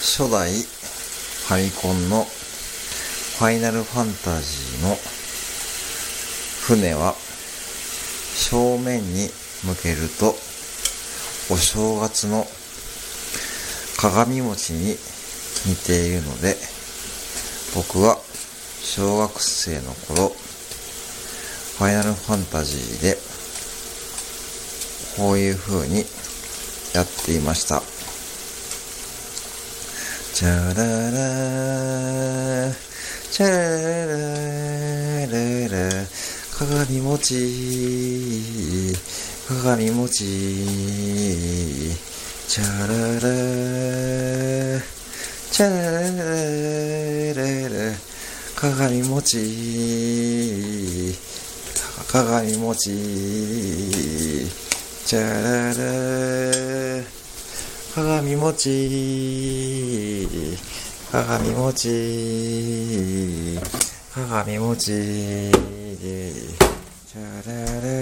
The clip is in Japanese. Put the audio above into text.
初代ファミコンのファイナルファンタジーの船は正面に向けるとお正月の鏡餅に似ているので僕は小学生の頃ファイナルファンタジーでこういう風にやっていました。チャララチャララララ鏡餅鏡餅チャララチャラララ鏡餅鏡餅チャララ鏡餅。鏡餅。鏡餅。チャララ